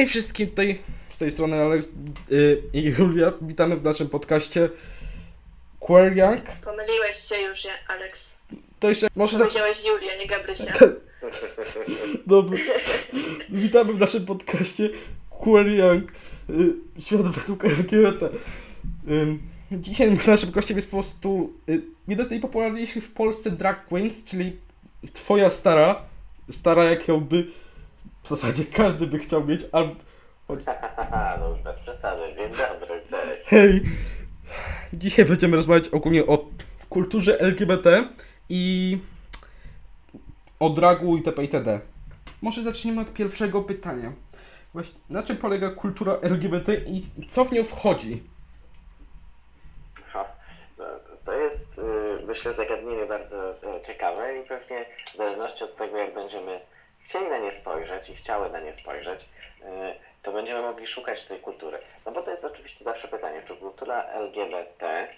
Hej wszystkim, tutaj z tej strony Alex yy, i Julia. Witamy w naszym podcaście Queer Young. Pomyliłeś się już, ja- Alex. To jeszcze może. Powiedziałeś Julia, nie Gabrysia. Dobra. Witamy w naszym podcaście Queer Young. Yy, świat według LGBT. Ym, dzisiaj naszym gościem jest po prostu yy, jeden z najpopularniejszych w Polsce drag queens, czyli twoja stara. Stara jak ją by w zasadzie każdy by chciał mieć, albo no już bez przesady. Dzień dobry, cześć. Hej! Dzisiaj będziemy rozmawiać ogólnie o kulturze LGBT i o dragu itp. itd. Może zaczniemy od pierwszego pytania. Właśnie, na czym polega kultura LGBT i co w nią wchodzi? No, to jest, y, myślę, zagadnienie bardzo y, ciekawe i pewnie w zależności od tego, jak będziemy chcieli na nie spojrzeć i chciały na nie spojrzeć, y, to będziemy mogli szukać tej kultury. No bo to jest oczywiście zawsze pytanie, czy kultura LGBT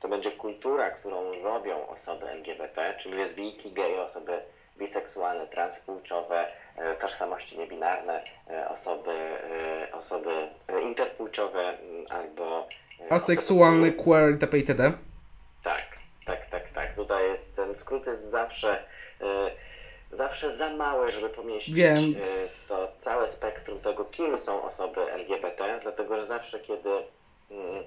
to będzie kultura, którą robią osoby LGBT, czyli lesbijki, geje, osoby biseksualne, transpłciowe, e, tożsamości niebinarne, e, osoby, osoby interpłciowe albo e, Aseksualny, osoby- queer itp. itd. tak, tak, tak, tak. Tutaj jest ten skrót jest zawsze, zawsze za mały, żeby pomieścić Wiem. e, to całe spektrum tego, kim są osoby LGBT, dlatego że zawsze, kiedy mm,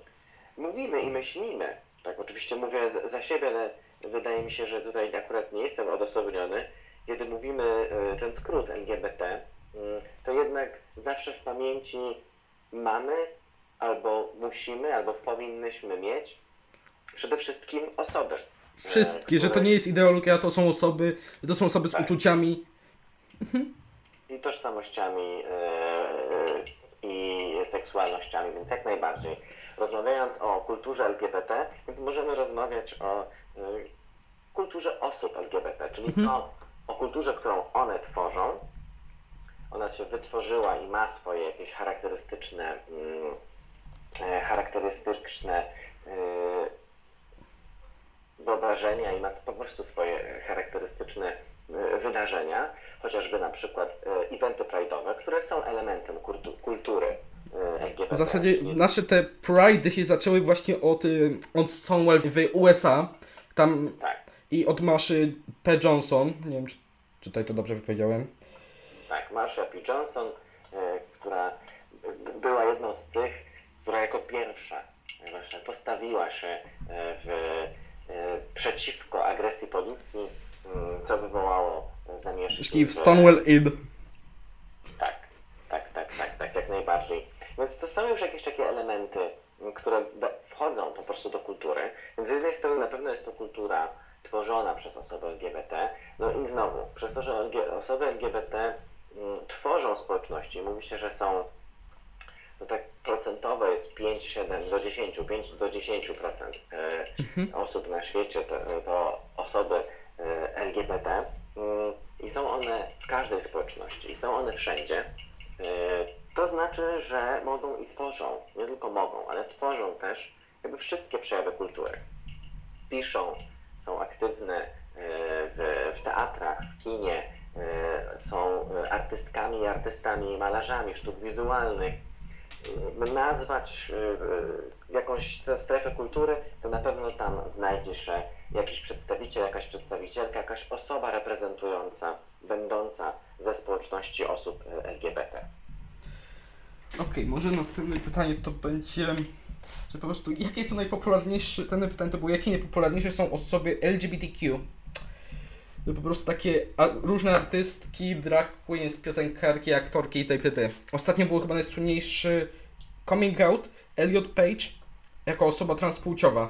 mówimy i myślimy, tak oczywiście mówię za, siebie, ale wydaje mi się, że tutaj akurat nie jestem odosobniony, kiedy mówimy e, ten skrót LGBT, mm, to jednak zawsze w pamięci mamy albo musimy, albo powinnyśmy mieć przede wszystkim osoby. Wszystkie, że to nie jest ideologia, to są osoby, to są osoby z Tak. uczuciami. i tożsamościami e, i seksualnościami, więc jak najbardziej. Rozmawiając o kulturze LGBT, więc możemy rozmawiać o e, kulturze osób LGBT, czyli to o kulturze, którą one tworzą. Ona się wytworzyła i ma swoje jakieś charakterystyczne, e, charakterystyczne wyobrażenia i ma po prostu swoje charakterystyczne e, wydarzenia, chociażby na przykład e, eventy pride'owe, które są elementem kultu- kultury e, LGBT. W zasadzie nasze te pride się zaczęły właśnie od, y, od Stonewall w USA. Tam Tak, i od Maszy P. Johnson. Nie wiem, czy czy tutaj to dobrze wypowiedziałem. tak, Marsha P. Johnson, która była jedną z tych, która jako pierwsza właśnie postawiła się w, przeciwko agresji policji, m, co wywołało zamieszki Czyli w Stonewall Inn. Tak, tak, tak, tak, tak, jak najbardziej. Więc to są już jakieś takie elementy, m, które wchodzą po prostu do kultury. Więc z jednej strony na pewno jest to kultura tworzona przez osoby LGBT, no i znowu, przez to, że osoby LGBT m, tworzą społeczności, mówi się, że są, no tak procentowo jest 5, 7 do 10, 5 do 10% e, osób na świecie to, to osoby e, LGBT mm, i są one w każdej społeczności i są one wszędzie. E, To znaczy, że mogą i tworzą, nie tylko mogą, ale tworzą też jakby wszystkie przejawy kultury. Piszą, są aktywne w, w teatrach, w kinie, są artystkami i artystami, malarzami sztuk wizualnych. Nazwać e, e, jakąś strefę kultury, to na pewno tam znajdzie się jakiś przedstawiciel, jakaś przedstawicielka, jakaś osoba reprezentująca, będąca ze społeczności osób e, LGBT. Okej, może następne pytanie to będzie, że po prostu jakie są najpopularniejsze, ten pytanie to było, jakie najpopularniejsze są osoby LGBTQ? To po prostu takie a, różne artystki, drag queens, piosenkarki, aktorki itp. Ostatnio był chyba najsłynniejszy coming out Elliot Page jako osoba transpłciowa.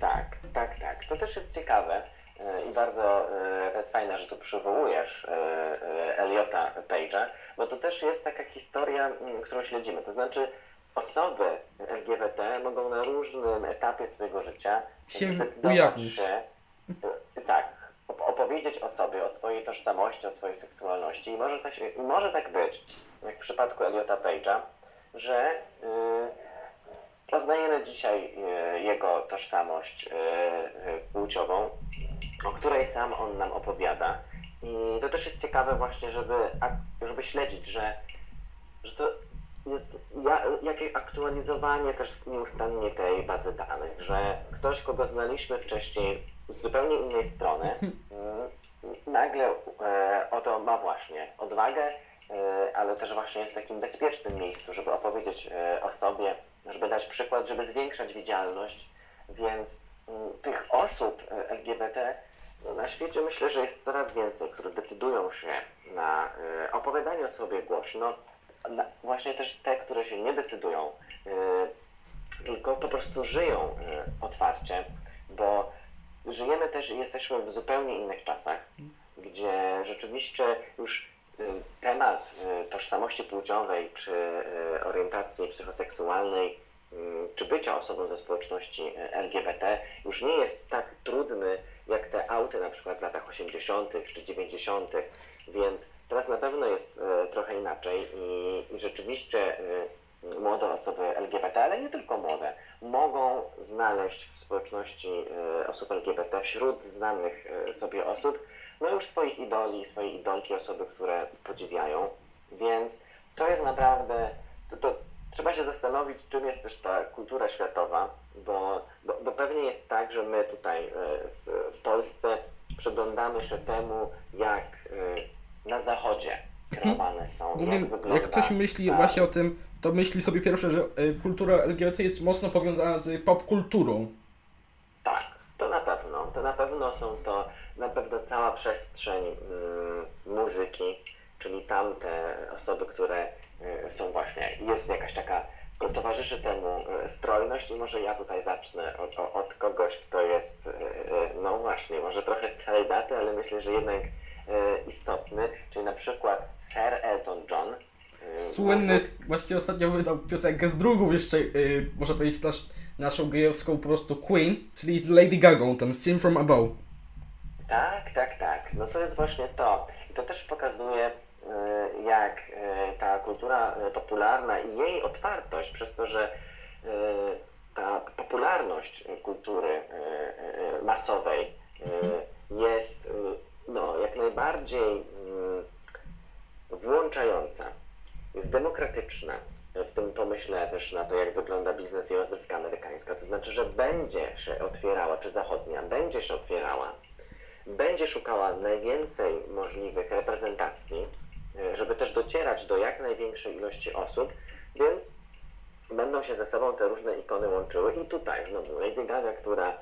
Tak, tak, tak. To też jest ciekawe e, i bardzo e, to jest fajne, że tu przywołujesz e, e, Eliota Page'a, bo to też jest taka historia, m, którą śledzimy. To znaczy osoby LGBT mogą na różnym etapie swojego życia Się zdecydować ujawnić. się, e, tak, opowiedzieć o sobie, o swojej tożsamości, o swojej seksualności i może tak, może tak być, jak w przypadku Eliota Page'a, że y, poznajemy dzisiaj e, jego tożsamość e, płciową, o której sam on nam opowiada. I to też jest ciekawe właśnie, żeby śledzić, że że to jest ja, jakieś aktualizowanie też nieustannie tej bazy danych, że ktoś, kogo znaliśmy wcześniej z zupełnie innej strony, nagle e, oto ma właśnie odwagę, e, ale też właśnie jest w takim bezpiecznym miejscu, żeby opowiedzieć e, o sobie, żeby dać przykład, żeby zwiększać widzialność, więc mm, tych osób e, LGBT no, na świecie myślę, że jest coraz więcej, które decydują się na e, opowiadanie o sobie głośno, na, właśnie też te, które się nie decydują, e, tylko po prostu żyją otwarcie, bo żyjemy też i jesteśmy w zupełnie innych czasach, gdzie rzeczywiście już e, temat e, tożsamości płciowej czy e, orientacji psychoseksualnej czy bycia osobą ze społeczności LGBT już nie jest tak trudny jak te auty na przykład w latach 80. czy 90., więc teraz na pewno jest trochę inaczej i, i rzeczywiście młode osoby LGBT, ale nie tylko młode, mogą znaleźć w społeczności e, osób LGBT, wśród znanych e, sobie osób, no już swoich idoli, swoje idolki, osoby, które podziwiają, więc to jest naprawdę, to, to trzeba się zastanowić, czym jest też ta kultura światowa, bo, bo, bo pewnie jest tak, że my tutaj e, w, w Polsce przyglądamy się temu, jak na zachodzie kreowane są. Głównie jak, wygląda jak ktoś myśli ta- właśnie o tym, to myśli sobie pierwsze, że y, kultura LGBT jest mocno powiązana z popkulturą. Tak, to na pewno. To na pewno są to, na pewno cała przestrzeń mm, muzyki, czyli tamte osoby, które y, są właśnie, jest jakaś taka, towarzyszy temu y, strojność i może ja tutaj zacznę od, od kogoś, kto jest, y, y, no właśnie, może trochę starej daty, ale myślę, że jednak y, istotny, czyli na przykład Sir Elton John. Słynny, właściwie ostatnio wydał piosenkę z drugów jeszcze, y, można powiedzieć, nasz, naszą gejowską po prostu Queen, czyli z Lady Gagą, tam Sing From Above. Tak, tak, tak. No to jest właśnie to. I to też pokazuje, y, jak y, ta kultura y, popularna i jej otwartość, przez to, że ta popularność kultury masowej y, jest no, jak najbardziej włączająca, jest demokratyczna. W tym pomyślę też na to, jak wygląda biznes i rozrywka amerykańska. To znaczy, że będzie się otwierała, czy zachodnia, będzie się otwierała będzie szukała najwięcej możliwych reprezentacji, e, żeby też docierać do jak największej ilości osób, więc będą się ze sobą te różne ikony łączyły i tutaj znowu Lady Gaga, która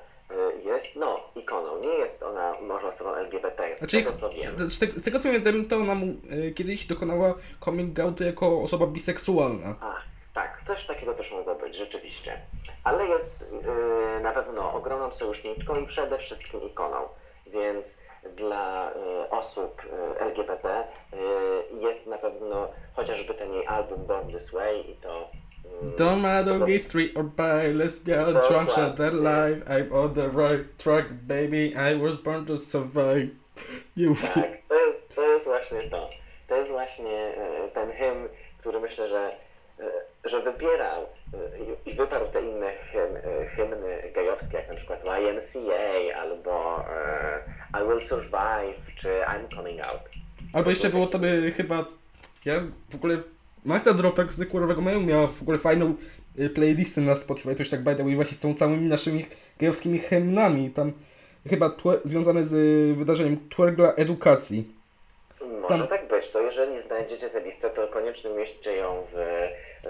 jest, no, ikoną, nie jest ona może osobą LGBT, Znaczy, z tego co wiem. z, tego, z tego co wiem, to ona y, kiedyś dokonała coming outu jako osoba biseksualna. A, tak, coś takiego też mogło być, rzeczywiście. Ale jest e, na pewno ogromną sojuszniczką i przede wszystkim ikoną, więc dla e, osób e, LGBT e, jest na pewno chociażby ten jej album Born This Way i to... Don't matter gay, straight or bi, let's get Dokładnie. drunk, shut that life. I'm on the right track, baby. I was born to survive. Mów Tak, to jest, to jest właśnie to. To jest właśnie e, ten hymn, który myślę, że, e, że wybierał e, i- wyparł te inne hymn, hymny gejowskie, jak na przykład YMCA albo I Will Survive, czy I'm Coming Out. Albo jeszcze było to by chyba. Ja w ogóle. Magda Dropek z Kurowego Mailu miała w ogóle fajną y, playlistę na Spotify, to już tak by the way, właśnie z tą całymi naszymi gejowskimi hymnami. Tam chyba związane z y, wydarzeniem Twerk dla edukacji. Może Tam- tak być. To jeżeli znajdziecie tę listę, to koniecznie umieśćcie ją w,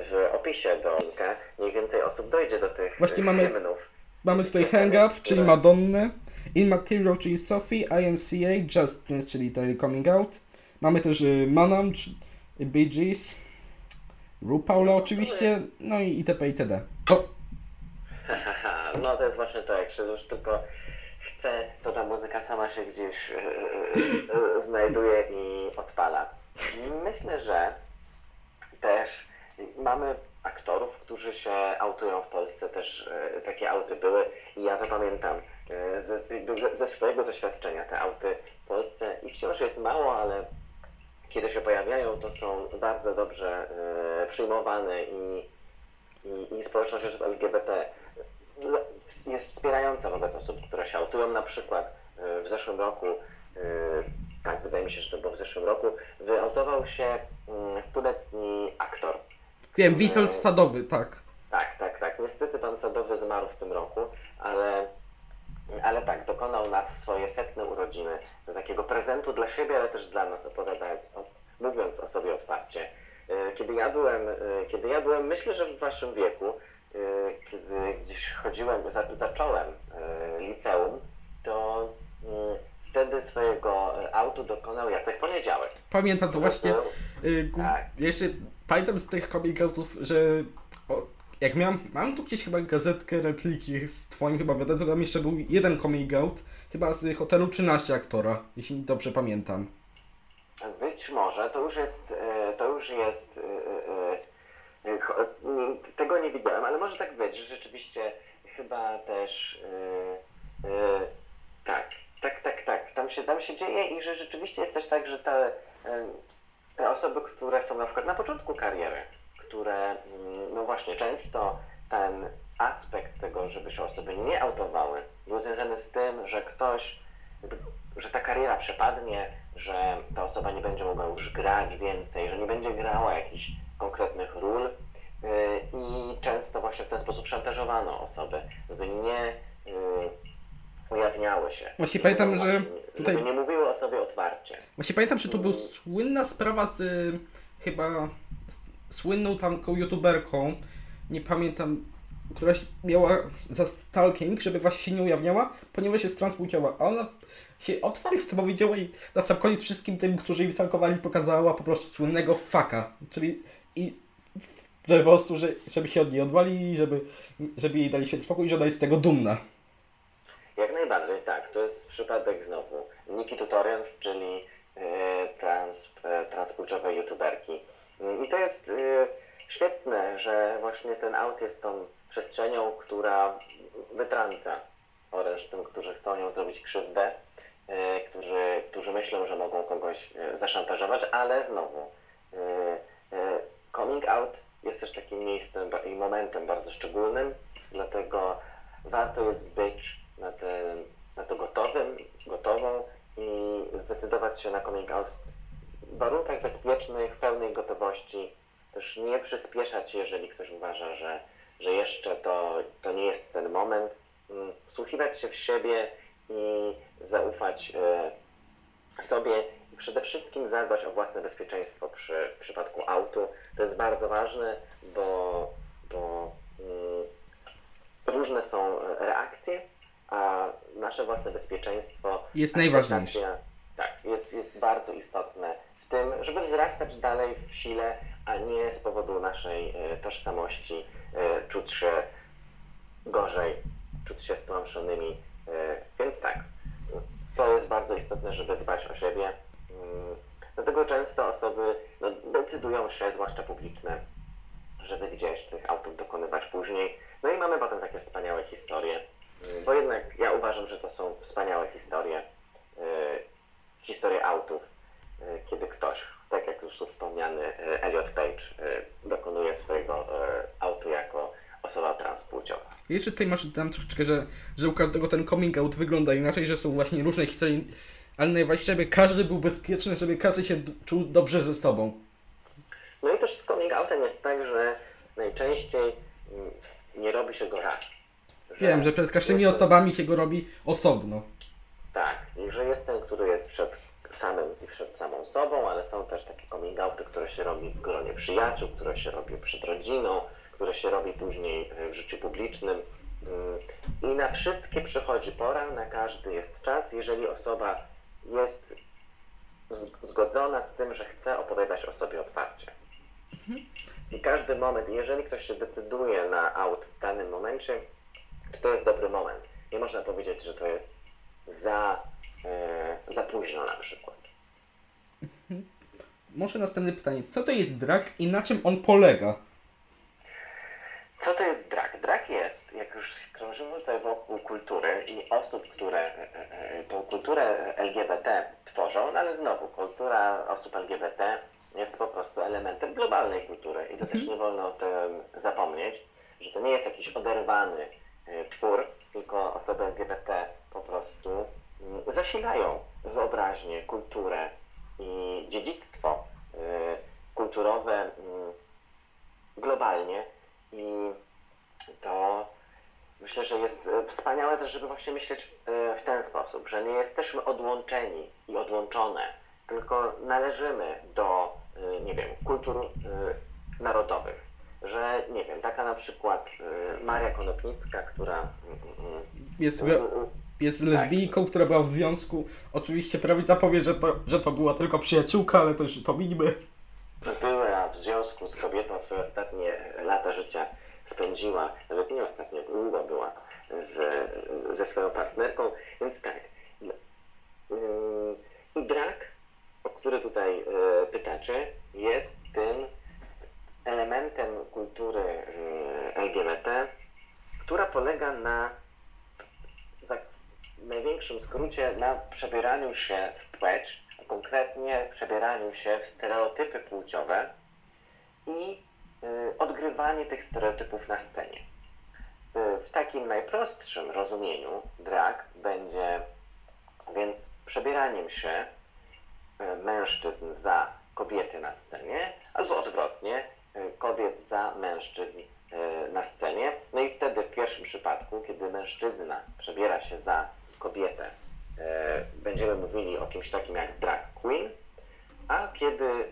w opisie do linka. Mniej więcej osób dojdzie do tych Właśnie mamy- hymnów. Mamy tutaj Hang Up, czyli Madonnę, Immaterial, czyli Sophie, IMCA, Justness, czyli Terry Coming Out. Mamy też y, Manam, czy Bee Gees, RuPaula oczywiście, no i itp. itd. O, Haha, no to jest właśnie to, jak się już tylko chce, to ta muzyka sama się gdzieś e, e, znajduje i odpala. Myślę, że też mamy aktorów, którzy się autują w Polsce, też e, takie auty były i ja to pamiętam ze, ze, swojego doświadczenia, te auty w Polsce i wciąż jest mało, ale kiedy się pojawiają, to są bardzo dobrze e, przyjmowane i, i, i społeczność osób LGBT jest wspierająca wobec osób, które się autują. Na przykład e, w zeszłym roku, e, tak wydaje mi się, że to było w zeszłym roku, wyautował się mm, stuletni aktor. Wiem, Witold Sadowy, tak. Tak, tak, tak. Niestety pan Sadowy zmarł w tym roku, ale, ale tak, dokonał nas swoje setne urodziny do takiego prezentu dla siebie, ale też dla nas, opowiadając, o, mówiąc o sobie otwarcie. E, Kiedy ja byłem, e, kiedy ja byłem, myślę, że w waszym wieku, e, kiedy gdzieś chodziłem, za, zacząłem liceum, to wtedy swojego autu dokonał Jacek Poniedziałek. Pamiętam to właśnie. Tak. jeszcze pamiętam z tych coming że jak miałem, mam tu gdzieś chyba gazetkę repliki z twoim chyba wydanym, to tam jeszcze był jeden coming out, chyba z hotelu 13 aktora, jeśli dobrze pamiętam. Być może, to już jest, e, to już jest, e, e, e, cho- m, tego nie widziałem, ale może tak być, że rzeczywiście chyba też, tak, tak, tak, tak, tam się, tam się dzieje i że rzeczywiście jest też tak, że te, te osoby, które są na przykład na początku kariery, które, mm, no właśnie, często ten aspekt tego, żeby się osoby nie autowały, był związany z tym, że ktoś, że ta kariera przepadnie, że ta osoba nie będzie mogła już grać więcej, że nie będzie grała jakichś konkretnych ról yy, i często właśnie w ten sposób szantażowano osoby, żeby nie yy, ujawniały się. Właśnie pamiętam, że tutaj- nie mówiły o sobie otwarcie. Właśnie pamiętam, że to była słynna sprawa z y, chyba słynną tamką youtuberką, nie pamiętam, która się miała za stalking, żeby właśnie się nie ujawniała, ponieważ jest transpłciowa, a ona się otwarcie powiedziała i na sam koniec wszystkim tym, którzy jej stalkowali, pokazała po prostu słynnego faka, czyli i że po prostu, że, żeby się od niej odwali, żeby, żeby jej dali święty spokój, że ona jest z tego dumna. Jak najbardziej, tak. To jest przypadek znowu Niki Tutorials, czyli e, trans, e, transpłciowej youtuberki. I to jest e, świetne, że właśnie ten aut jest tą przestrzenią, która wytrąca oręż tym, którzy chcą ją zrobić krzywdę, e, którzy, którzy myślą, że mogą kogoś e, zaszantażować, ale znowu coming out jest też takim miejscem i momentem bardzo szczególnym, dlatego warto jest być na, ten, na to gotowym, gotową i zdecydować się na coming out warunkach bezpiecznych, w pełnej gotowości. Też nie przyspieszać, jeżeli ktoś uważa, że, że jeszcze to, to nie jest ten moment. Mm, Wsłuchiwać się w siebie i zaufać e, sobie i przede wszystkim zadbać o własne bezpieczeństwo przy w przypadku autu. To jest bardzo ważne, bo, bo mm, różne są e, reakcje, a nasze własne bezpieczeństwo Jest najważniejsze. Tak, jest, jest bardzo istotne tym, żeby wzrastać dalej w sile, a nie z powodu naszej e, tożsamości e, czuć się gorzej, czuć się stłamszonymi. E, więc tak, to jest bardzo istotne, żeby dbać o siebie. Mm, Dlatego często osoby no, decydują się, zwłaszcza publiczne, żeby gdzieś tych autów dokonywać później. No i mamy potem takie wspaniałe historie, Mm, bo jednak ja uważam, że to są wspaniałe historie, historie autów, kiedy ktoś, tak jak już wspomniany e, Elliot Page, e, dokonuje swojego e, autu jako osoba transpłciowa. Jeszcze tutaj masz tam troszeczkę, że, że u każdego ten coming out wygląda inaczej, że są właśnie różne historie, ale najważniejsze, żeby każdy był bezpieczny, żeby każdy się czuł dobrze ze sobą. No i też z coming outem jest tak, że najczęściej mm, nie robi się go raz. Wiem, że przed każdymi osobami się go robi osobno. Tak, i że jest ten, który jest przed samym i przed samą sobą, ale są też takie coming outy, które się robi w gronie przyjaciół, które się robi przed rodziną, które się robi później e, w życiu publicznym. Mm, I na wszystkie przychodzi pora, na każdy jest czas, jeżeli osoba jest zgodzona z tym, że chce opowiadać o sobie otwarcie. I każdy moment, jeżeli ktoś się decyduje na aut w danym momencie, to to jest dobry moment. Nie można powiedzieć, że to jest za, za późno na przykład. Może następne pytanie. Co to jest drag i na czym on polega? Co to jest drag? Drag jest, jak już krążymy tutaj wokół kultury i osób, które e, e, tą kulturę LGBT tworzą, no ale znowu, kultura osób LGBT jest po prostu elementem globalnej kultury i to też nie wolno o tym zapomnieć, że to nie jest jakiś oderwany e, twór, tylko osoby LGBT po prostu zasilają wyobraźnię, kulturę i dziedzictwo e, kulturowe mm, globalnie i to myślę, że jest wspaniałe też, żeby właśnie myśleć w ten sposób, że nie jesteśmy odłączeni i odłączone, tylko należymy do, nie wiem, kultur narodowych. Że, nie wiem, taka na przykład Maria Konopnicka, która Jest, jest lesbijką, która była w związku. Oczywiście prawica powie, że to, że to była tylko przyjaciółka, ale to już pominijmy. była w związku z kobietą swoje ostatnie lata życia spędziła, nawet nie ostatnio, długo była z, ze swoją partnerką, więc tak. Ym, I brak, o który tutaj y, pytacie, jest tym elementem kultury y, LGBT, która polega na tak w największym skrócie na przebieraniu się w płeć, a konkretnie przebieraniu się w stereotypy płciowe i y, odgrywanie tych stereotypów na scenie. Y, w takim najprostszym rozumieniu drag będzie więc przebieraniem się y, mężczyzn za kobiety na scenie, albo odwrotnie, kobiet za mężczyzn na scenie. No i wtedy w pierwszym przypadku, kiedy mężczyzna przebiera się za kobietę, y, będziemy mówili o kimś takim jak drag queen, a kiedy y,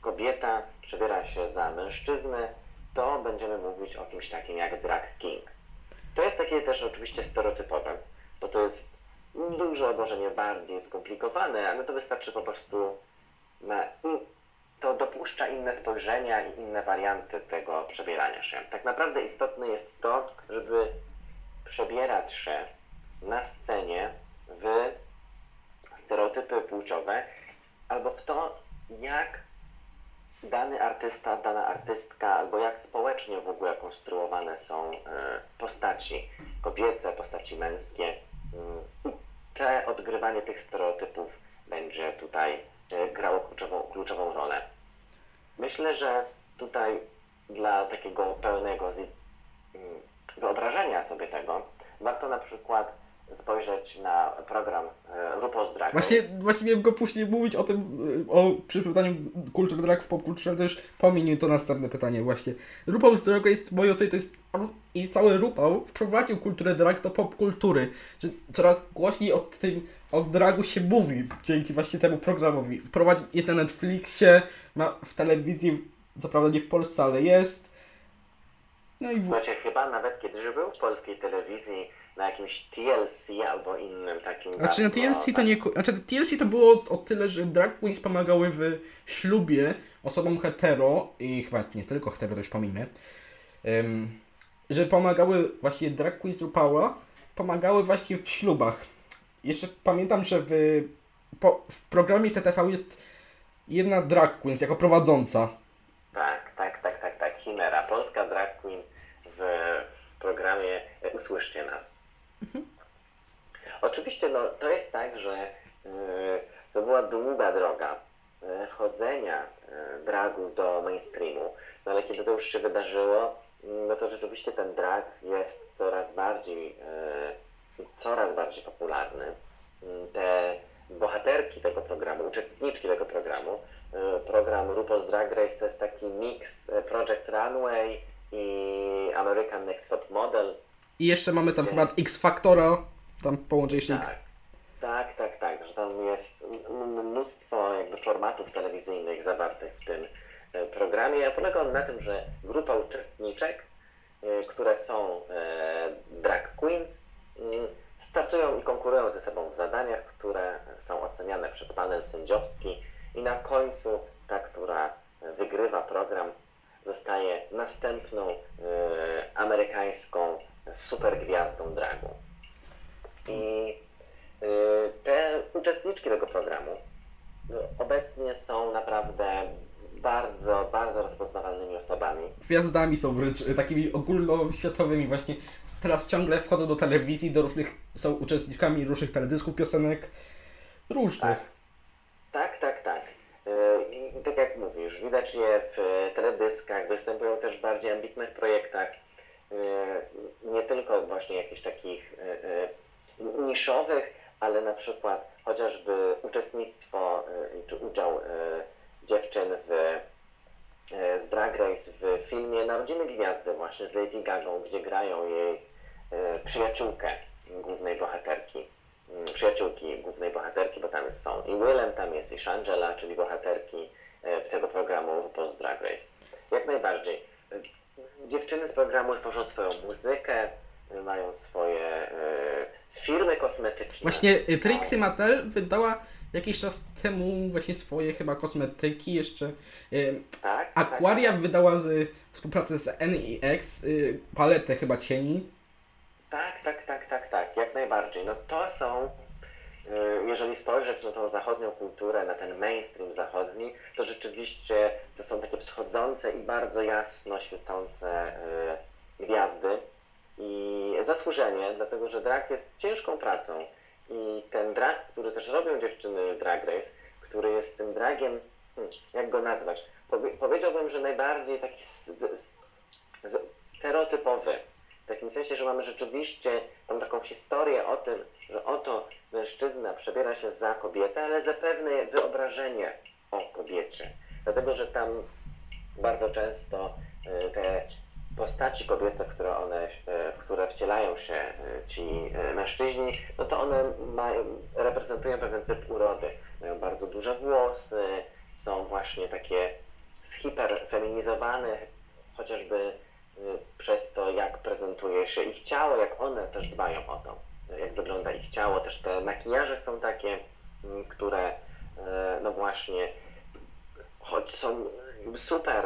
kobieta przebiera się za mężczyznę, to będziemy mówić o kimś takim jak drag king. To jest takie też oczywiście stereotypowe, bo to jest dużo, może nie bardziej skomplikowane, ale to wystarczy po prostu na to dopuszcza inne spojrzenia i inne warianty tego przebierania się. Tak naprawdę istotne jest to, żeby przebierać się na scenie w stereotypy płciowe albo w to, jak dany artysta, dana artystka, albo jak społecznie w ogóle konstruowane są e, postaci kobiece, postaci męskie. Mm, Te odgrywanie tych stereotypów będzie tutaj e, grało kluczową, kluczową rolę. Myślę, że tutaj dla takiego pełnego mm, wyobrażenia sobie tego, warto na przykład spojrzeć na program e, RuPaul's Drag. Właśnie, właśnie miałem go później mówić o tym, y, o przy pytaniu kultury drag w popkulturze, ale też pominij to następne pytanie właśnie. RuPaul's Drag Race w mojej ocenie to jest i cały RuPaul wprowadził kulturę drag do popkultury, że coraz głośniej o tym, o dragu się mówi dzięki właśnie temu programowi. Wprowadzi, jest na Netflixie, ma w telewizji, co prawda nie w Polsce, ale jest. No i w... Słuchajcie, chyba nawet kiedyś był w polskiej telewizji na jakimś TLC albo innym takim. Znaczy na bardzo, TLC to tak, nie. Znaczy TLC to było o tyle, że drag queens pomagały w ślubie osobom hetero i chyba nie tylko hetero, to już pomijmy. Um, że pomagały właśnie drag queens RuPaula, pomagały właśnie w ślubach. Jeszcze pamiętam, że w, po, w programie TTV jest jedna drag queens jako prowadząca. Tak, tak, tak, tak, tak. Chimera. Polska drag queen w programie e, Usłyszcie nas. Oczywiście no, to jest tak, że y, to była długa droga y, wchodzenia y, dragu do mainstreamu, no ale kiedy to już się wydarzyło, y, no to rzeczywiście ten drag jest coraz bardziej, coraz bardziej popularny. Y, Te bohaterki tego programu, uczestniczki tego programu, program RuPaul's Drag Race to jest taki miks Project Runway i American Next Top Model. I jeszcze mamy tam chyba X Factora, tam połączę jeszcze X. Tak, tak, tak, tak, że tam jest mnóstwo jakby formatów telewizyjnych zawartych w tym e, programie. Polega on na tym, że grupa uczestniczek, e, które są e, drag queens, startują i konkurują ze sobą w zadaniach, które są oceniane przez panel sędziowski i na końcu ta, która wygrywa program, zostaje następną amerykańską supergwiazdą dragu. I y, te uczestniczki tego programu y, obecnie są naprawdę bardzo, bardzo rozpoznawalnymi osobami. gwiazdami są wręcz y, takimi ogólnoświatowymi właśnie. Teraz ciągle wchodzą do telewizji, do różnych, są uczestnikami różnych teledysków, piosenek, różnych. Tak, tak, tak. Y, I tak jak mówisz, widać je w teledyskach, występują też w bardziej ambitnych projektach, nie tylko właśnie jakichś takich niszowych, ale na przykład chociażby uczestnictwo y, czy udział y, dziewczyn w e, z Drag Race w filmie Narodziny Gwiazdy właśnie z Lady Gagą, gdzie grają jej przyjaciółkę głównej bohaterki, przyjaciółki głównej bohaterki, bo tam są i Willem, tam jest i Shangela, czyli bohaterki tego programu Post Drag Race. Jak najbardziej. Dziewczyny z programu tworzą swoją muzykę, mają swoje firmy kosmetyczne. Właśnie y, Trixie Mattel wydała jakiś czas temu właśnie swoje chyba kosmetyki, jeszcze y, Tak, tak, Aquaria wydała z, współpracę z NEX y, paletę chyba cieni. Tak, tak, tak, tak, tak, jak najbardziej. No to są, jeżeli spojrzeć na tą zachodnią kulturę, na ten mainstream zachodni, to rzeczywiście to są takie wschodzące i bardzo jasno świecące gwiazdy. I zasłużenie, dlatego że drag jest ciężką pracą. I ten drag, który też robią dziewczyny Drag Race, który jest tym dragiem, hmm, jak go nazwać? Powie, powiedziałbym, że najbardziej taki stereotypowy. W takim sensie, że mamy rzeczywiście tą taką historię o tym, że oto mężczyzna przebiera się za kobietę, ale za pewne wyobrażenie o kobiecie. Dlatego, że tam bardzo często y, te postaci kobiece, w które one, y, w które wcielają się y, ci y, mężczyźni, no to one mają, reprezentują pewien typ urody. Mają bardzo duże włosy, są właśnie takie zhiperfeminizowane, chociażby przez to, jak prezentuje się ich ciało, jak one też dbają o to, jak wygląda ich ciało. Też te makijaże są takie, które no właśnie, choć są super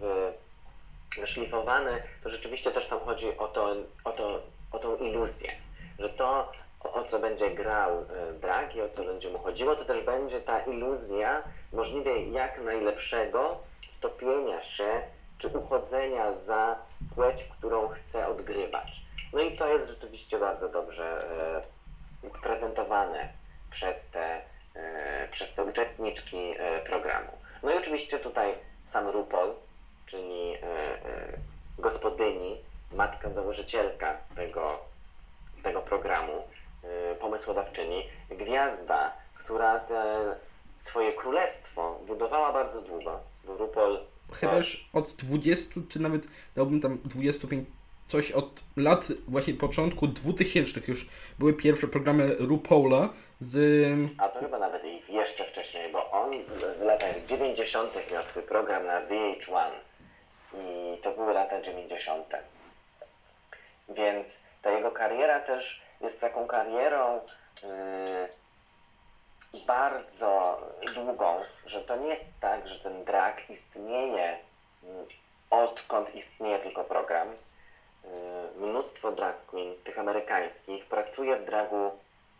w, wyszlifowane, to rzeczywiście też tam chodzi o, to, o, to, o tą iluzję, że to, o, co będzie grał y, drag i o co będzie mu chodziło, to też będzie ta iluzja możliwie jak najlepszego wtopienia się czy uchodzenia za płeć, którą chce odgrywać. No i to jest rzeczywiście bardzo dobrze e, prezentowane przez te, e, przez te uczestniczki e, programu. No i oczywiście tutaj sam RuPaul, czyli e, e, gospodyni, matka założycielka tego, tego programu, e, pomysłodawczyni, gwiazda, która te swoje królestwo budowała bardzo długo, RuPaul Chyba już od 20, czy nawet dałbym tam 25, coś od lat właśnie początku 2000 już były pierwsze programy RuPaula z... A to chyba nawet i jeszcze wcześniej, bo on w w latach 90. miał swój program na VH1 i to były lata 90. Więc ta jego kariera też jest taką karierą yy, bardzo długą, że to nie jest tak, że ten drag istnieje mm, odkąd istnieje tylko program. Yy, mnóstwo drag queen, tych amerykańskich, pracuje w dragu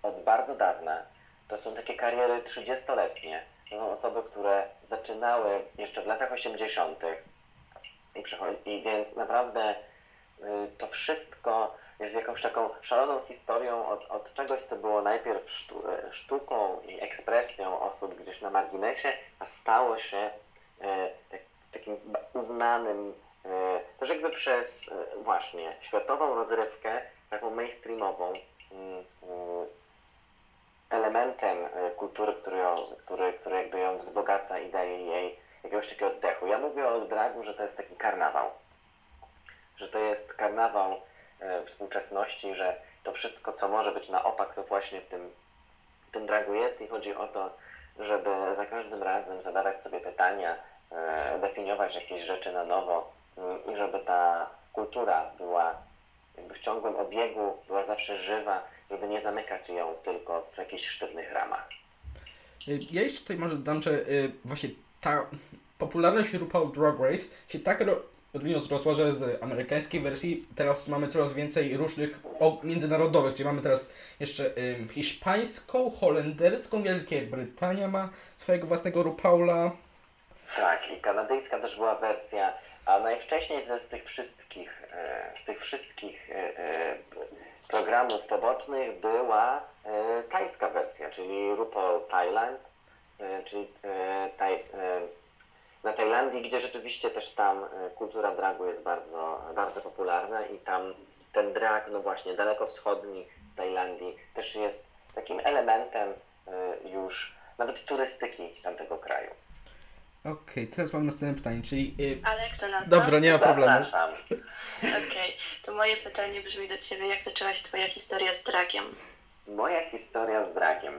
od bardzo dawna. To są takie kariery 30-letnie. To są osoby, które zaczynały jeszcze w latach 80. I, przychodzi, więc naprawdę y, to wszystko jest jakąś taką szaloną historią od, od czegoś, co było najpierw sztu, y, sztuką i ekspresją osób gdzieś na marginesie, a stało się y, tak, takim uznanym też jakby przez właśnie światową rozrywkę, taką mainstreamową, elementem kultury, który, który, który jakby ją wzbogaca i daje jej jakiegoś takiego oddechu. Ja mówię o dragu, że to jest taki karnawał. Że to jest karnawał e, współczesności, że to wszystko, co może być na opak, to właśnie w tym, w tym dragu jest i chodzi o to, żeby za każdym razem zadawać sobie pytania, e, definiować jakieś rzeczy na nowo mm, i żeby ta kultura była jakby w ciągłym obiegu, była zawsze żywa, żeby nie zamykać ją tylko w jakichś sztywnych ramach. Ja jeszcze tutaj może dodam, że y, właśnie ta popularność RuPaul Drag Race się tak ro- rozrosła, że z amerykańskiej wersji teraz mamy coraz więcej różnych międzynarodowych, czyli mamy teraz jeszcze y, hiszpańską, holenderską, Wielka Brytania ma swojego własnego RuPaula. Tak, i kanadyjska też była wersja, a najwcześniej ze z tych wszystkich, e, z tych wszystkich e, e, programów pobocznych była tajska wersja, czyli RuPaul Thailand, czyli e, taj, e, na Tajlandii, gdzie rzeczywiście też tam e, kultura dragu jest bardzo, bardzo popularna i tam ten drag, no właśnie dalekowschodni z Tajlandii też jest takim elementem e, już nawet turystyki tamtego kraju. Okej, teraz mam następne pytanie, czyli... y, Aleks, to na to? Dobra, nie ma problemu. Zapraszam. Okej, to moje pytanie brzmi do Ciebie. Jak zaczęła się Twoja historia z dragiem? Moja historia z dragiem.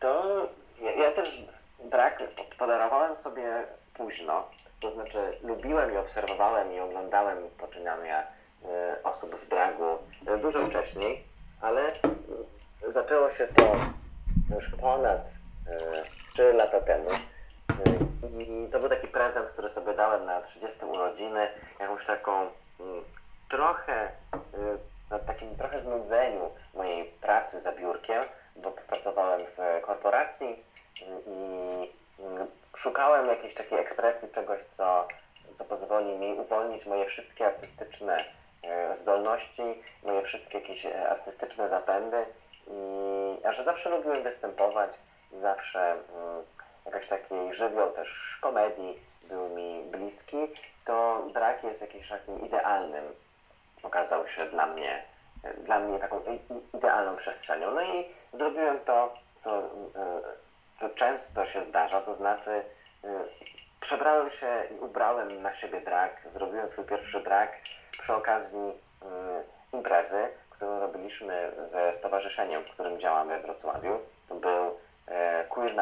To ja, ja też drag podarowałem sobie późno. To znaczy lubiłem i obserwowałem i oglądałem poczynania e, osób w dragu e, dużo wcześniej, ale e, zaczęło się to już ponad e, 3 lata temu. I to był taki prezent, który sobie dałem na 30 urodziny, jakąś taką mm, trochę, y, na takim trochę znudzeniu mojej pracy za biurkiem, bo pracowałem w korporacji y, i y, szukałem jakiejś takiej ekspresji, czegoś, co, co pozwoli mi uwolnić moje wszystkie artystyczne y, zdolności, moje wszystkie jakieś artystyczne zapędy. I, a że zawsze lubiłem występować zawsze jakiś taki żywioł też komedii był mi bliski, to drag jest jakimś takim idealnym, okazał się dla mnie, dla mnie taką idealną przestrzenią. No i zrobiłem to, co, co często się zdarza, to znaczy e, przebrałem się i ubrałem na siebie drag, zrobiłem swój pierwszy drag przy okazji e, imprezy, którą robiliśmy ze stowarzyszeniem, w którym działamy w Wrocławiu. To był e, Queer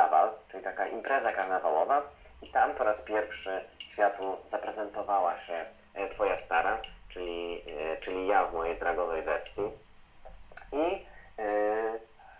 czyli taka impreza karnawałowa i tam po raz pierwszy światu zaprezentowała się Twoja stara, czyli, czyli ja w mojej dragowej wersji. I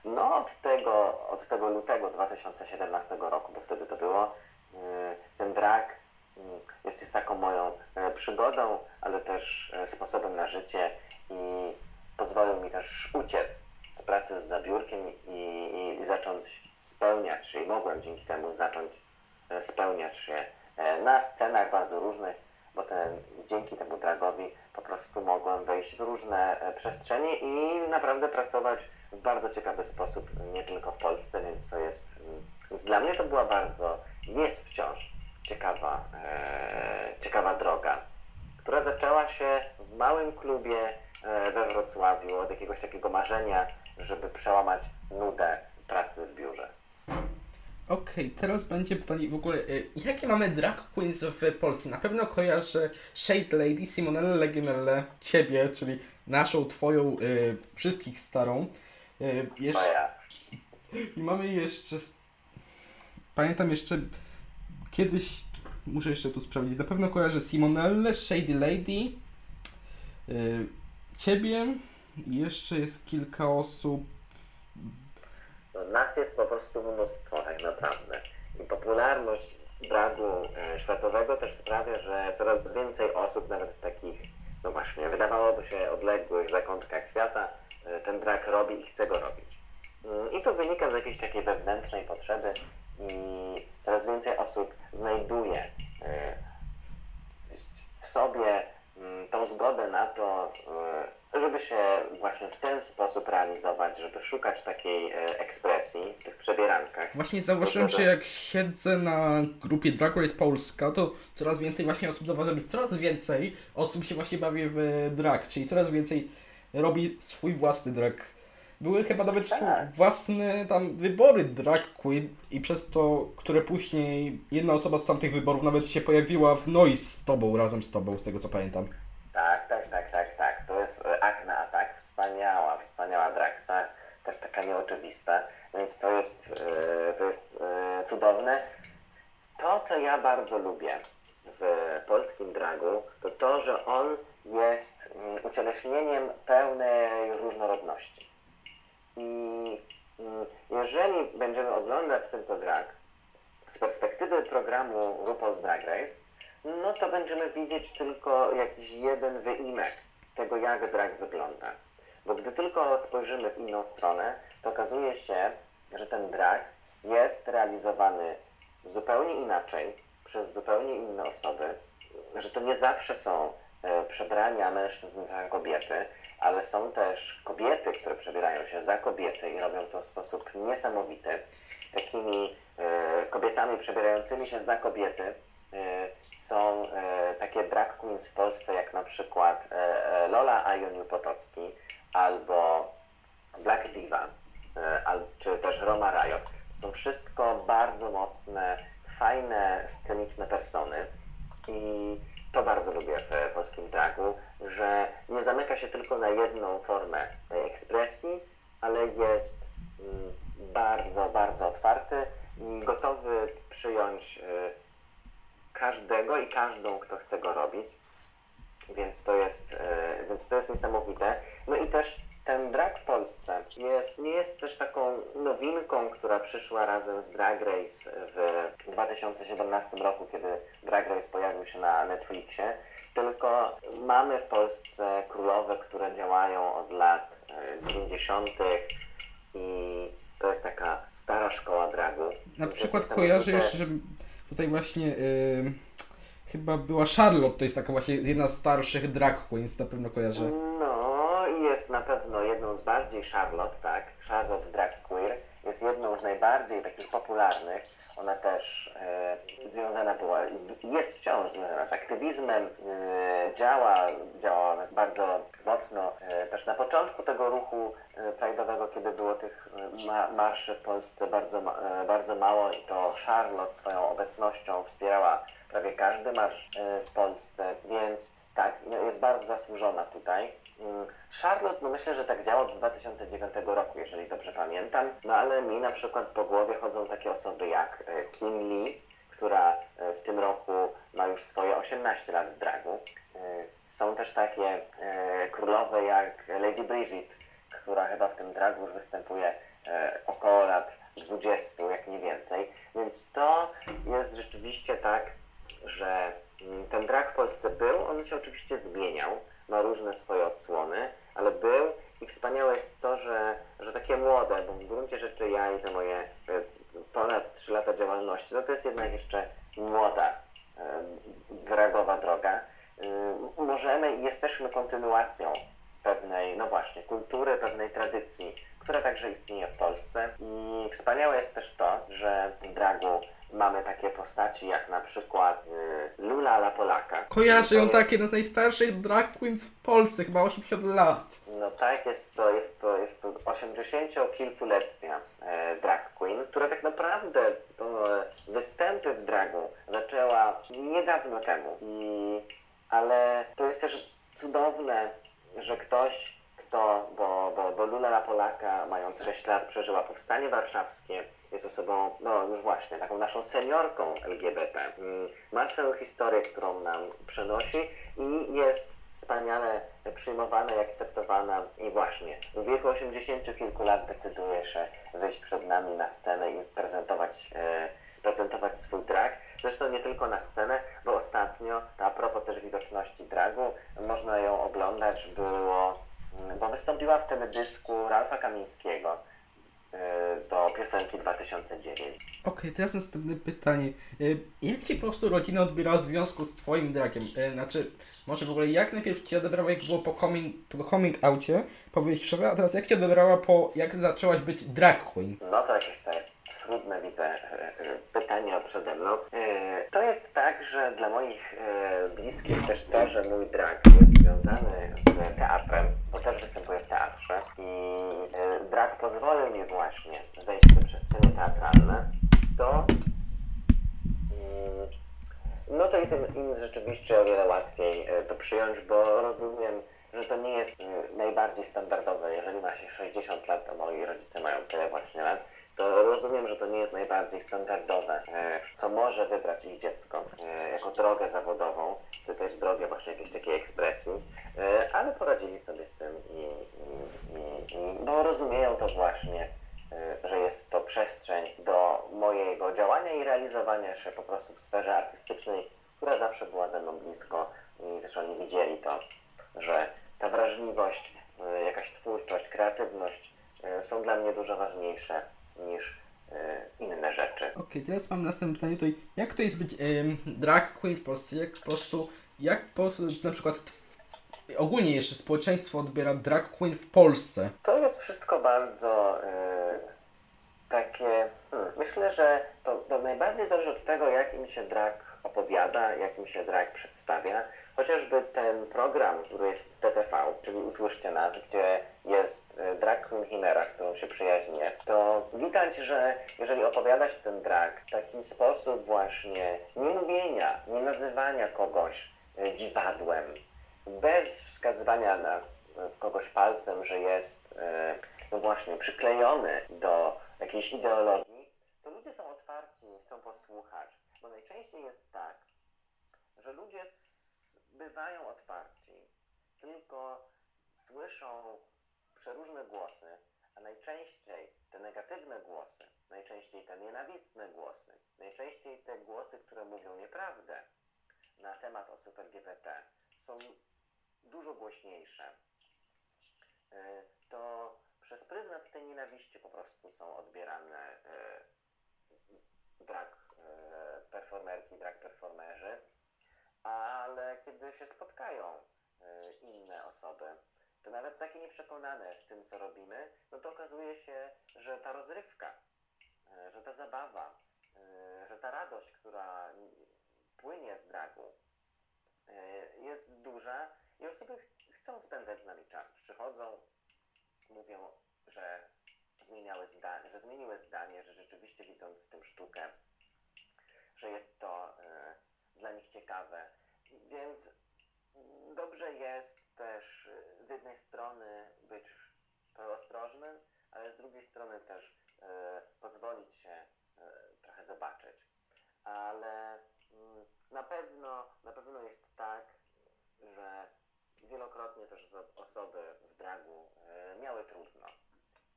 no od tego, od tego lutego 2017 roku, bo wtedy to było, e, ten drag mm, jest już taką moją e, przygodą, ale też sposobem na życie i pozwolił mi też uciec z pracy z zabiórkiem i, i, zacząć spełniać się, i mogłem dzięki temu zacząć spełniać się na scenach bardzo różnych, bo ten, dzięki temu dragowi po prostu mogłem wejść w różne przestrzenie i naprawdę pracować w bardzo ciekawy sposób, nie tylko w Polsce, więc to jest, więc dla mnie to była bardzo, jest wciąż ciekawa, e, ciekawa droga, która zaczęła się w małym klubie e, we Wrocławiu od jakiegoś takiego marzenia, żeby przełamać nudę pracy w biurze. Okej, teraz będzie pytanie w ogóle, y, jakie mamy drag queens w Polsce? Na pewno kojarzę Shade Lady, Simonelle Legionelle, Ciebie, czyli naszą, Twoją, y, wszystkich starą. No jeszcze. I mamy jeszcze. Pamiętam jeszcze kiedyś. Muszę jeszcze tu sprawdzić. Na pewno kojarzę Simonelle, Shady Lady, y, Ciebie i jeszcze jest kilka osób. No, nas jest po prostu mnóstwo tak naprawdę. I popularność dragu e, światowego też sprawia, że coraz więcej osób, nawet w takich, no właśnie, wydawałoby się odległych zakątkach świata, e, ten drag robi i chce go robić. Mm, I to wynika z jakiejś takiej wewnętrznej potrzeby i coraz więcej osób znajduje e, w sobie mm, tą zgodę na to, e, żeby się właśnie w ten sposób realizować, żeby szukać takiej e, ekspresji w tych przebierankach. Właśnie zauważyłem, że jak siedzę na grupie Drag Race Polska, to coraz więcej właśnie osób zauważa, że coraz więcej osób się właśnie bawi w drag, czyli coraz więcej robi swój własny drag. Były chyba nawet Tak. własne tam wybory drag queen i przez to, które później jedna osoba z tamtych wyborów nawet się pojawiła w Noise z tobą, razem z tobą, z tego co pamiętam. Tak, tak, tak, tak, tak. To jest e, Akna Atak, wspaniała, wspaniała Draxa, też taka nieoczywista, więc to jest, e, to jest e, cudowne. To, co ja bardzo lubię w polskim dragu, to to, że on jest mm, ucieleśnieniem pełnej różnorodności. I mm, jeżeli będziemy oglądać tylko drag z perspektywy programu RuPaul's Drag Race, no to będziemy widzieć tylko jakiś jeden wyimek tego, jak drag wygląda. Bo gdy tylko spojrzymy w inną stronę, to okazuje się, że ten drag jest realizowany zupełnie inaczej, przez zupełnie inne osoby, że to nie zawsze są przebrania mężczyzn za kobiety, ale są też kobiety, które przebierają się za kobiety i robią to w sposób niesamowity. Takimi e, kobietami przebierającymi się za kobiety e, są e, takie drag queens w Polsce, jak na przykład e, e, Lola Ioniu Potocki albo Black Diva, e, czy też Roma Riot. Są wszystko bardzo mocne fajne, sceniczne persony i to bardzo lubię w polskim dragu, że nie zamyka się tylko na jedną formę tej ekspresji, ale jest mm, bardzo, bardzo otwarty i gotowy przyjąć y, każdego i każdą, kto chce go robić. Więc to jest, y, więc to jest niesamowite. No i też ten drag w Polsce jest, nie jest też taką nowinką, która przyszła razem z Drag Race w 2017 roku, kiedy Drag Race pojawił się na Netflixie, tylko mamy w Polsce królowe, które działają od lat e, 90. i to jest taka stara szkoła dragu. Na przykład kojarzę jeszcze, że tutaj właśnie y, chyba była Charlotte, to jest taka właśnie jedna z starszych drag queens, na pewno kojarzę. Jest na pewno jedną z bardziej Charlotte, tak? Charlotte Drag Queer jest jedną z najbardziej takich popularnych. Ona też e, związana była, jest wciąż związana z aktywizmem, e, działa, działa bardzo mocno e, też na początku tego ruchu pride'owego, kiedy było tych ma, marszy w Polsce bardzo, bardzo mało i to Charlotte swoją obecnością wspierała prawie każdy marsz w Polsce, więc tak, no, jest bardzo zasłużona tutaj. Mm, Charlotte, no myślę, że tak działa od 2009 roku, jeżeli dobrze pamiętam, no ale mi na przykład po głowie chodzą takie osoby jak e, Kim Lee, która e, w tym roku ma już swoje 18 lat w dragu. E, Są też takie królowe jak Lady Bridget, która chyba w tym dragu już występuje około lat 20, jak nie więcej. Więc to jest rzeczywiście tak, że ten drag w Polsce był, on się oczywiście zmieniał, ma różne swoje odsłony, ale był i wspaniałe jest to, że, że takie młode, bo w gruncie rzeczy ja i te moje e, ponad 3 lata działalności, no to jest jednak jeszcze młoda e, dragowa droga. Y, Możemy i jesteśmy kontynuacją pewnej, no właśnie, kultury, pewnej tradycji, która także istnieje w Polsce. I wspaniałe jest też to, że w dragu mamy takie postaci jak na przykład y, Lula la Polaka. Kojarzę ją To jest- tak, jedna z najstarszych drag queens w Polsce, chyba 80 lat. No tak, jest to, jest to, jest to 80-kilkuletnia e, drag queen, która tak naprawdę e, występy w dragu zaczęła niedawno temu. I, ale to jest też cudowne, że ktoś, kto, bo, bo, bo Lula la Polaka, mając 6 lat, przeżyła powstanie warszawskie, jest osobą, no już właśnie, taką naszą seniorką LGBT. Mm, Ma swoją historię, którą nam przenosi i jest wspaniale przyjmowana i akceptowana i właśnie w wieku 80 kilku lat decyduje się wyjść przed nami na scenę i prezentować, e, prezentować swój drag. Zresztą nie tylko na scenę, bo ostatnio, a propos też widoczności dragu, można ją oglądać, było, mm, bo wystąpiła w teledysku Ralfa Kamińskiego do piosenki 2009. Okej, teraz następne pytanie. Y, Jak Ci po prostu rodzina odbierała w związku z Twoim dragiem? Y, Znaczy, może w ogóle jak najpierw Cię odebrała, jak było po coming, po coming outie, po a teraz jak Cię odebrała po, jak zaczęłaś być drag queen? No to jakieś te trudne widzę e, e, pytania przede mną. E, To jest tak, że dla moich bliskich też to, że mój drag jest związany z teatrem, bo też występuję w teatrze i drag pozwolił mi właśnie wejść w te przestrzenie teatralne, to mm, no to jest im, rzeczywiście o wiele łatwiej to przyjąć, bo rozumiem, że to nie jest najbardziej standardowe. Jeżeli ma się 60 lat, a moi rodzice mają tyle właśnie lat, to rozumiem, że to nie jest najbardziej standardowe, e, co może wybrać ich dziecko e, jako drogę zawodową, czy też drogę właśnie jakiejś takiej ekspresji, e, ale poradzili sobie z tym i, i, i, bo rozumieją to właśnie, że jest to przestrzeń do mojego działania i realizowania się po prostu w sferze artystycznej, która zawsze była ze mną blisko i też oni widzieli to, że ta wrażliwość, jakaś twórczość, kreatywność są dla mnie dużo ważniejsze niż e, inne rzeczy. Okej, teraz mam następne pytanie tutaj. Jak to jest być em, drag queen w Polsce? Jak po prostu, jak po na przykład ogólnie jeszcze społeczeństwo odbiera drag queen w Polsce? To jest wszystko bardzo e, takie. Hmm, myślę, że to, to najbardziej zależy od tego, jak im się drag opowiada, jak im się drag przedstawia, Chociażby ten program, który jest TTV, czyli Usłyszcie Nas, gdzie jest e, drag queen Chimera, z którą się przyjaźnię, to widać, że jeżeli opowiada się ten drag w taki sposób właśnie nie mówienia, nie nazywania kogoś e, dziwadłem, bez wskazywania na e, kogoś palcem, że jest no właśnie przyklejony do jakiejś ideologii, to ludzie są otwarci, chcą posłuchać, bo najczęściej jest tak, że ludzie bywają otwarci, tylko słyszą przeróżne głosy, a najczęściej te negatywne głosy, najczęściej te nienawistne głosy, najczęściej te głosy, które mówią nieprawdę na temat osób LGBT są dużo głośniejsze. E, to przez pryzmat tej nienawiści po prostu są odbierane e, drag e, performerki, drag performerzy ale kiedy się spotkają e, inne osoby, to nawet takie nieprzekonane z tym, co robimy, no to okazuje się, że ta rozrywka, e, że ta zabawa, e, że ta radość, która płynie z dragu, jest duża i osoby ch chcą spędzać z nami czas. Przychodzą, mówią, że zmieniały zdanie, że zmieniły zdanie, że rzeczywiście widzą w tym sztukę, że jest to dla nich ciekawe. Więc dobrze jest też z jednej strony być ostrożnym, ale z drugiej strony też e, pozwolić się e, trochę zobaczyć. Ale mm, na pewno, na pewno jest tak, że wielokrotnie też osoby w dragu e, miały trudno.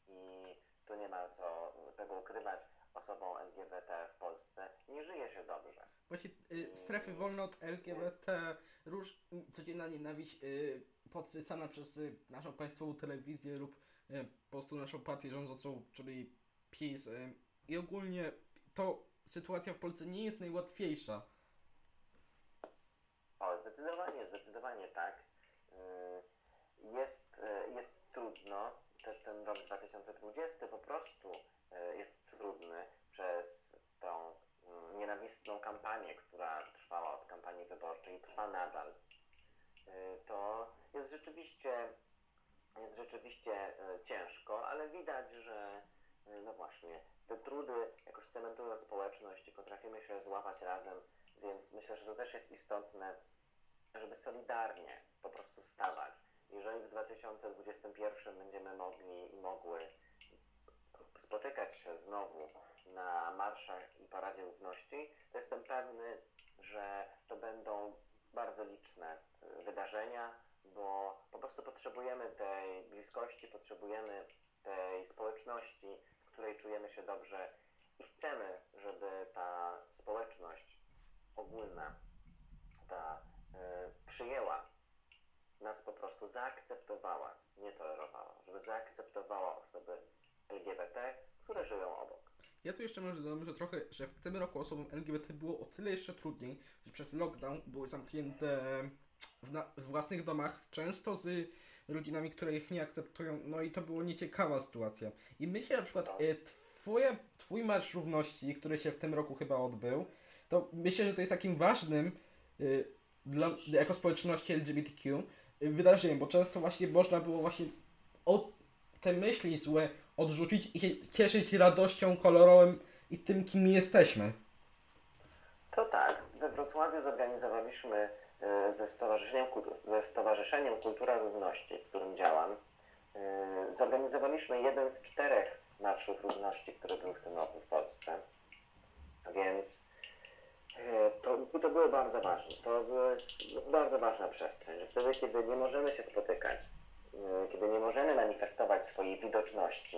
I tu nie ma co tego ukrywać osobom LGBT w Polsce nie żyje się dobrze. Właśnie y, strefy wolne od LGBT, róż, codzienna nienawiść y, podsycana przez y, naszą państwową telewizję lub y, po prostu naszą partię rządzącą, czyli PiS. Y, I ogólnie to sytuacja w Polsce nie jest najłatwiejsza. O, zdecydowanie, zdecydowanie tak. Y, jest, y, jest trudno. Też ten rok 2020 po prostu y, jest trudny przez tą mm, nienawistną kampanię, która trwała od kampanii wyborczej i trwa nadal, y, to jest rzeczywiście, jest rzeczywiście y, ciężko, ale widać, że y, no właśnie, te trudy jakoś cementują społeczność i potrafimy się złapać razem, więc myślę, że to też jest istotne, żeby solidarnie po prostu stawać. Jeżeli w 2021 będziemy mogli i mogły spotykać się znowu na marszach i Paradzie Równości, to jestem pewny, że to będą bardzo liczne y, wydarzenia, bo po prostu potrzebujemy tej bliskości, potrzebujemy tej społeczności, w której czujemy się dobrze i chcemy, żeby ta społeczność ogólna, ta y, przyjęła nas po prostu, zaakceptowała, nie tolerowała, żeby zaakceptowała osoby LGBT, które żyją obok. Ja tu jeszcze może dodam, że trochę, że w tym roku osobom LGBT było o tyle jeszcze trudniej, że przez lockdown były zamknięte w, na, w własnych domach, często z rodzinami, które ich nie akceptują, no i to było nieciekawa sytuacja. I myślę na przykład, e, twoje, twój Marsz Równości, który się w tym roku chyba odbył, to myślę, że to jest takim ważnym y, dla, jako społeczności LGBTQ y, wydarzeniem, bo często właśnie można było właśnie od te myśli złe odrzucić i się cieszyć radością kolorowym i tym, kim jesteśmy. To tak. We Wrocławiu zorganizowaliśmy e, ze Stowarzyszeniem, ze Stowarzyszeniem Kultura Równości, w którym działam, e, zorganizowaliśmy jeden z czterech marszów równości, które były w tym roku w Polsce. Więc e, to, to było bardzo ważne. To była bardzo ważna przestrzeń, że wtedy, kiedy nie możemy się spotykać, kiedy nie możemy manifestować swojej widoczności,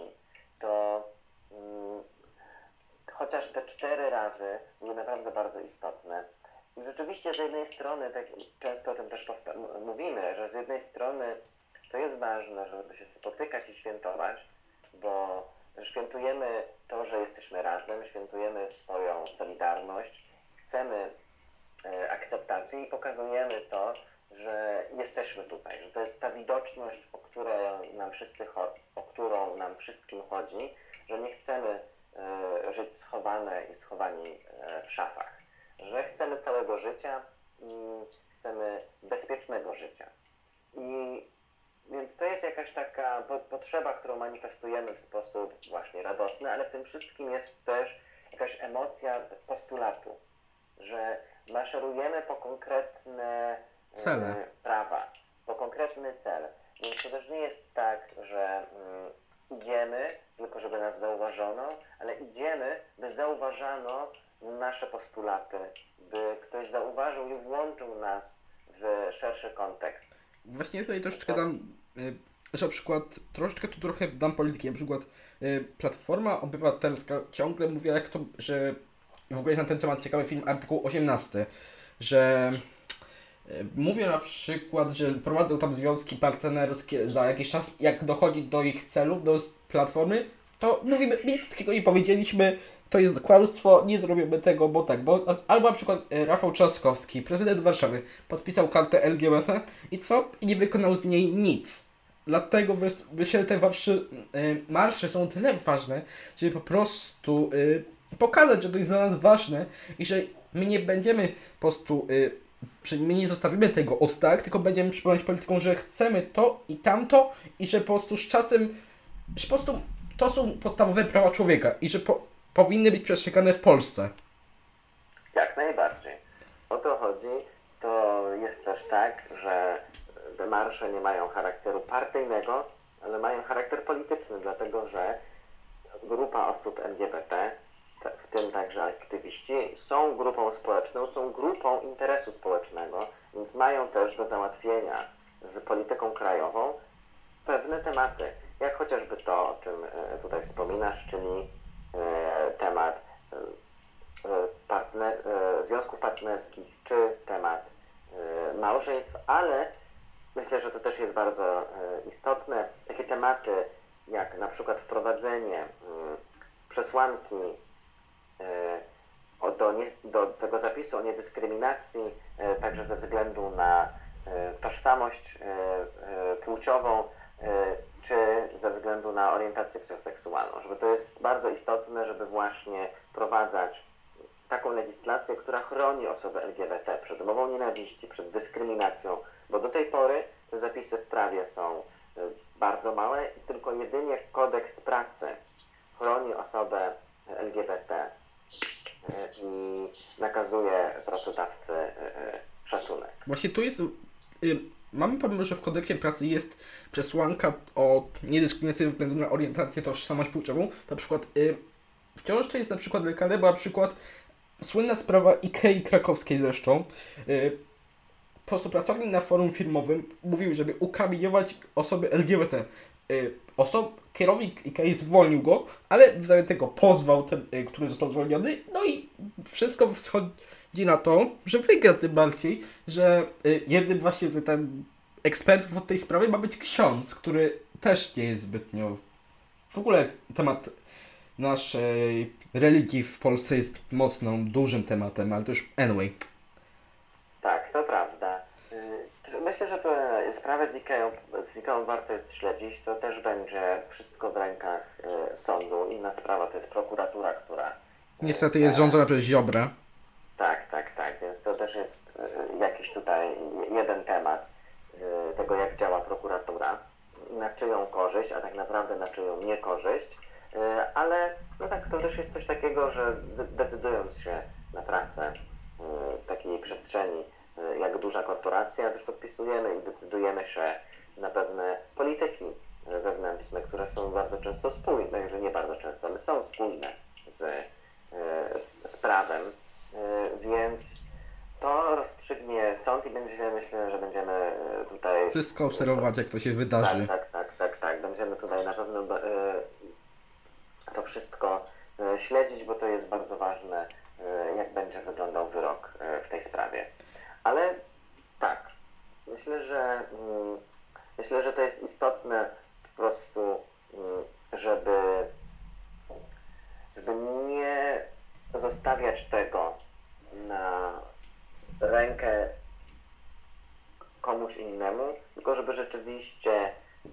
to mm, chociaż te cztery razy były naprawdę bardzo istotne. I rzeczywiście z jednej strony, tak często o tym też mówimy, że z jednej strony to jest ważne, żeby się spotykać i świętować, bo świętujemy to, że jesteśmy razem, świętujemy swoją solidarność, chcemy e, akceptacji i pokazujemy to, że jesteśmy tutaj, że to jest ta widoczność, o, którą nam wszyscy o którą nam wszystkim chodzi, że nie chcemy e, żyć schowane i schowani e, w szafach, że chcemy całego życia i chcemy bezpiecznego życia. I więc to jest jakaś taka po, potrzeba, którą manifestujemy w sposób właśnie radosny, ale w tym wszystkim jest też jakaś emocja postulatu, że maszerujemy po konkretne Cele. prawa, po konkretny cel. Więc to też nie jest tak, że mm, idziemy tylko, żeby nas zauważono, ale idziemy, by zauważano nasze postulaty, by ktoś zauważył i włączył nas w szerszy kontekst. Właśnie tutaj troszeczkę dam, y, że na przykład troszeczkę tu trochę dam polityki, na przykład y, Platforma Obywatelska ciągle mówi, jak to, że w ogóle jest na ten temat ciekawy film artykuł 18, że mówią na przykład, że prowadzą tam związki partnerskie za jakiś czas, jak dochodzi do ich celów, do Platformy, to mówimy, nic takiego nie powiedzieliśmy, to jest kłamstwo, nie zrobimy tego, bo tak, bo albo na przykład e, Rafał Trzaskowski, prezydent Warszawy, podpisał kartę LGBT i co? I nie wykonał z niej nic. Dlatego myślę, te marsze, marsze są tyle ważne, żeby po prostu pokazać, że to jest dla nas ważne i że my nie będziemy po prostu, my nie zostawimy tego od tak, tylko będziemy przypomnieć polityką, że chcemy to i tamto i że po prostu z czasem, że po prostu to są podstawowe prawa człowieka i że po, powinny być przestrzegane w Polsce. Jak najbardziej. O to chodzi. To jest też tak, że te marsze nie mają charakteru partyjnego, ale mają charakter polityczny, dlatego że grupa osób LGBT, w tym także aktywiści, są grupą społeczną, są grupą interesu społecznego, więc mają też do załatwienia z polityką krajową pewne tematy, jak chociażby to, o czym e, tutaj wspominasz, czyli E, temat e, partner, związków partnerskich czy temat małżeństw, ale myślę, że to też jest bardzo istotne. Takie tematy jak na przykład wprowadzenie przesłanki do, do tego zapisu o niedyskryminacji, także ze względu na tożsamość płciową czy ze względu na orientację psychoseksualną, żeby to jest bardzo istotne, żeby właśnie wprowadzać taką legislację, która chroni osoby LGBT przed mową nienawiści, przed dyskryminacją, bo do tej pory te zapisy w prawie są bardzo małe i tylko jedynie kodeks pracy chroni osobę LGBT y, nakazuje pracodawcy y, szacunek. Właśnie tu jest mamy problem, że w kodeksie pracy jest przesłanka o niedyskryminacji ze względu na orientację, tożsamość płciową. Na przykład y, wciąż to jest na przykład lekarze, bo na przykład słynna sprawa Ikei krakowskiej zresztą. Y, po prostu pracownik na forum firmowym mówił, żeby ukamieniować osoby LGBT. Y, osob, kierownik Ikei zwolnił go, ale w tego pozwał ten, y, który został zwolniony, no i wszystko wschodzi na to, że wygra tym bardziej, że y, jednym właśnie z tam ekspertów od tej sprawy ma być ksiądz, który też nie jest zbytnio... W ogóle temat naszej religii w Polsce jest mocno dużym tematem, ale to już anyway. Tak. Y, myślę, że to sprawę z Ikeą, z Ikeą warto jest śledzić. To też będzie wszystko w rękach y, sądu. Inna sprawa to jest prokuratura, która... Niestety jest rządzona przez Ziobra. Tak, tak, tak. Więc to też jest e, jakiś tutaj jeden temat e, tego, jak działa prokuratura, na czyją korzyść, a tak naprawdę na czyją niekorzyść. E, ale no tak, to też jest coś takiego, że decydując się na pracę w takiej przestrzeni, duża korporacja, też podpisujemy i decydujemy się na pewne polityki wewnętrzne, które są bardzo często spójne, że nie bardzo często, ale są spójne z, z, z prawem. E, więc to rozstrzygnie sąd i będzie, myślę, że będziemy e, tutaj... Wszystko obserwować, jak to się wydarzy. Tak, tak, tak, tak, tak. Będziemy tutaj na pewno e, to wszystko śledzić, bo to jest bardzo ważne, jak będzie wyglądał wyrok w tej sprawie. Ale tak, myślę, że mm, myślę, że to jest istotne po prostu, mm, żeby, żeby nie zostawiać tego na rękę komuś innemu, tylko żeby rzeczywiście y,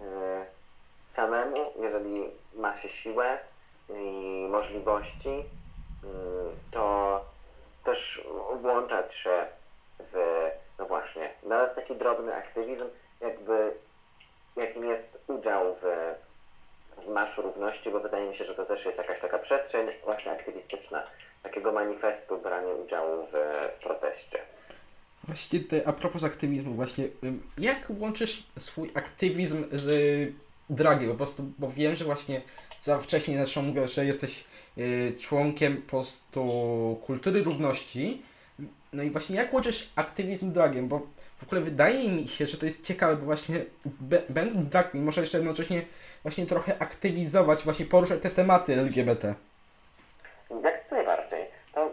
samemu, jeżeli ma się siłę i możliwości, y, to też włączać się w no, no właśnie, nawet taki drobny aktywizm, jakby jakim jest udział w, w Marszu Równości, bo wydaje mi się, że to też jest jakaś taka przestrzeń właśnie aktywistyczna, takiego manifestu brania udziału w, w proteście. Właśnie te, a propos aktywizmu, właśnie jak łączysz swój aktywizm z y, dragiem? Po prostu, bo wiem, że właśnie za wcześniej zresztą mówię, że jesteś y, członkiem po prostu kultury równości. No i właśnie jak łączysz aktywizm dragiem? Bo w ogóle wydaje mi się, że to jest ciekawe, bo właśnie będąc drag queen, może jeszcze jednocześnie właśnie trochę aktywizować, właśnie poruszać te tematy LGBT. Jak najbardziej. To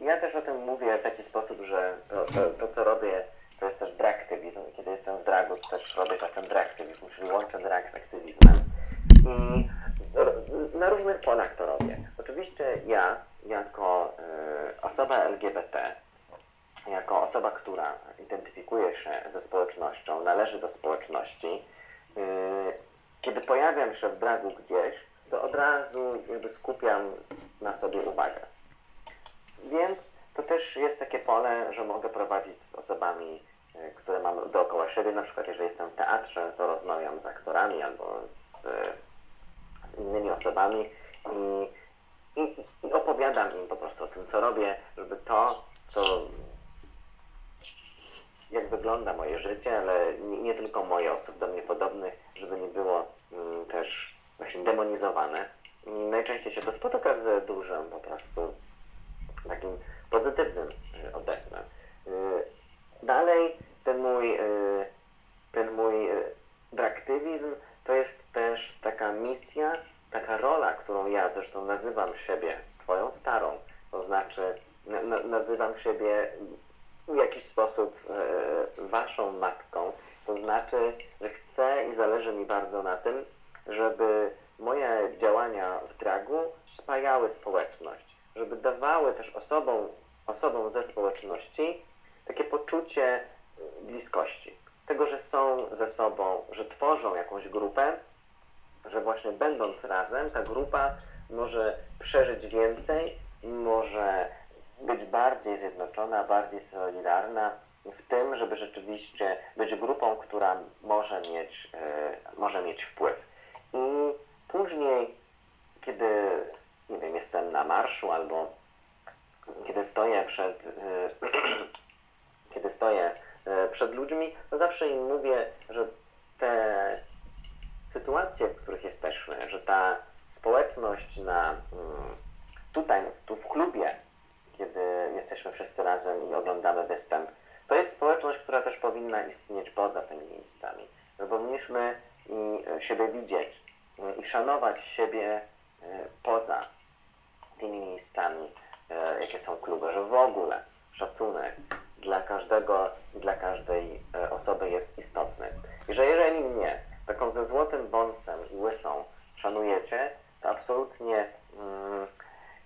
ja też o tym mówię w taki sposób, że to, to, to co robię, to jest też draktywizm. Kiedy jestem w dragu, to też robię czasem draktywizm, czyli łączę drag z aktywizmem. I na różnych polach to robię. Oczywiście ja, jako y, osoba LGBT, jako osoba, która identyfikuje się ze społecznością, należy do społeczności, y, kiedy pojawiam się w dragu gdzieś, to od razu jakby skupiam na sobie uwagę. Więc to też jest takie pole, że mogę prowadzić z osobami, y, które mam dookoła siebie. Na przykład, jeżeli jestem w teatrze, to rozmawiam z aktorami albo z, z innymi osobami i, i, i opowiadam im po prostu o tym, co robię, żeby to, co jak wygląda moje życie, ale nie, nie tylko moje osób do mnie podobnych, żeby nie było mm, też właśnie demonizowane. Najczęściej się to spotyka z dużym po prostu takim pozytywnym y, odezwem. Y, Dalej ten mój, y, ten mój draktywizm to jest też taka misja, taka rola, którą ja zresztą nazywam siebie twoją starą. To znaczy na, na, nazywam siebie w jakiś sposób e, waszą matką. To znaczy, że chcę i zależy mi bardzo na tym, żeby moje działania w dragu spajały społeczność, żeby dawały też osobom, osobom ze społeczności takie poczucie bliskości. Tego, że są ze sobą, że tworzą jakąś grupę, że właśnie będąc razem, ta grupa może przeżyć więcej, może być bardziej zjednoczona, bardziej solidarna w tym, żeby rzeczywiście być grupą, która może mieć, e, może mieć wpływ. I później, kiedy nie wiem, jestem na marszu albo kiedy stoję przed, e, kiedy stoję e, przed ludźmi, to zawsze im mówię, że te sytuacje, w których jesteśmy, że ta społeczność na, mm, tutaj, tu w klubie, kiedy jesteśmy wszyscy razem i oglądamy występ, to jest społeczność, która też powinna istnieć poza tymi miejscami. Że powinniśmy i e, siebie widzieć i szanować siebie e, poza tymi miejscami, e, jakie są kluby, że w ogóle szacunek dla każdego dla każdej osoby jest istotny. I że jeżeli mnie taką ze złotym bąsem i łysą szanujecie, to absolutnie mm,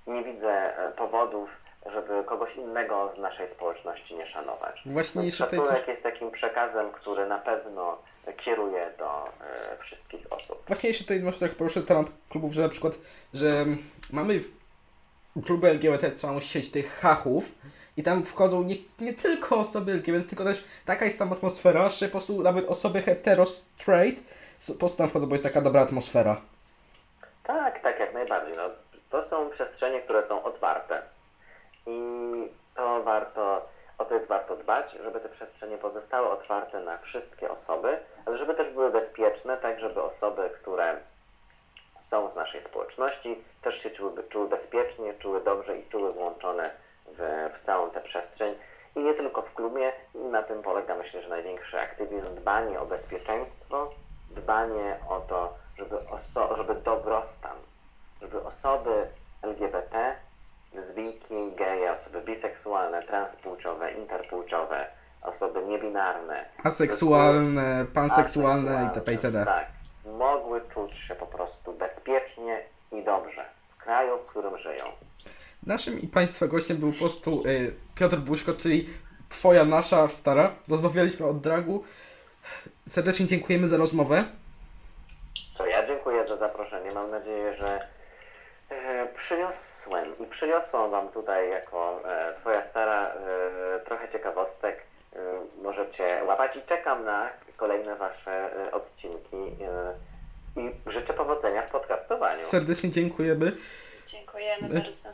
nie widzę powodów, żeby kogoś innego z naszej społeczności nie szanować. Właśnie tutaj Szacunek coś, jest takim przekazem, który na pewno kieruje do e, wszystkich osób. właśnie jeszcze tutaj może trochę poruszę temat klubów, że na przykład, że mamy w kluby LGBT całą sieć tych hachów i tam wchodzą nie, nie tylko osoby LGBT, tylko też taka jest tam atmosfera, że po prostu nawet osoby hetero, straight po prostu tam wchodzą, bo jest taka dobra atmosfera. Tak, tak, jak najbardziej. No, to są przestrzenie, które są otwarte. I to warto, o to jest warto dbać, żeby te przestrzenie pozostały otwarte na wszystkie osoby, ale żeby też były bezpieczne, tak żeby osoby, które są z naszej społeczności, też się czuły, czuły bezpiecznie, czuły dobrze i czuły włączone w, w całą tę przestrzeń. I nie tylko w klubie, na tym polega myślę, że największy aktywizm, dbanie o bezpieczeństwo, dbanie o to, żeby, oso- żeby dobrostan, żeby osoby LGBT, lesbijki, geje, osoby biseksualne, transpłciowe, interpłciowe, osoby niebinarne, Aseksualne, panseksualne itp. itd. Tak, mogły czuć się po prostu bezpiecznie i dobrze w kraju, w którym żyją. Naszym i Państwa gościem był po prostu y, Piotr Buźko, czyli Twoja, nasza stara. Rozmawialiśmy o dragu. Serdecznie dziękujemy za rozmowę. To ja dziękuję za zaproszenie. Mam nadzieję, że przyniosłem i przyniosłam Wam tutaj jako e, Twoja stara e, trochę ciekawostek. E, możecie łapać i czekam na kolejne Wasze e, odcinki e, i życzę powodzenia w podcastowaniu. Serdecznie dziękujemy. Dziękujemy bardzo.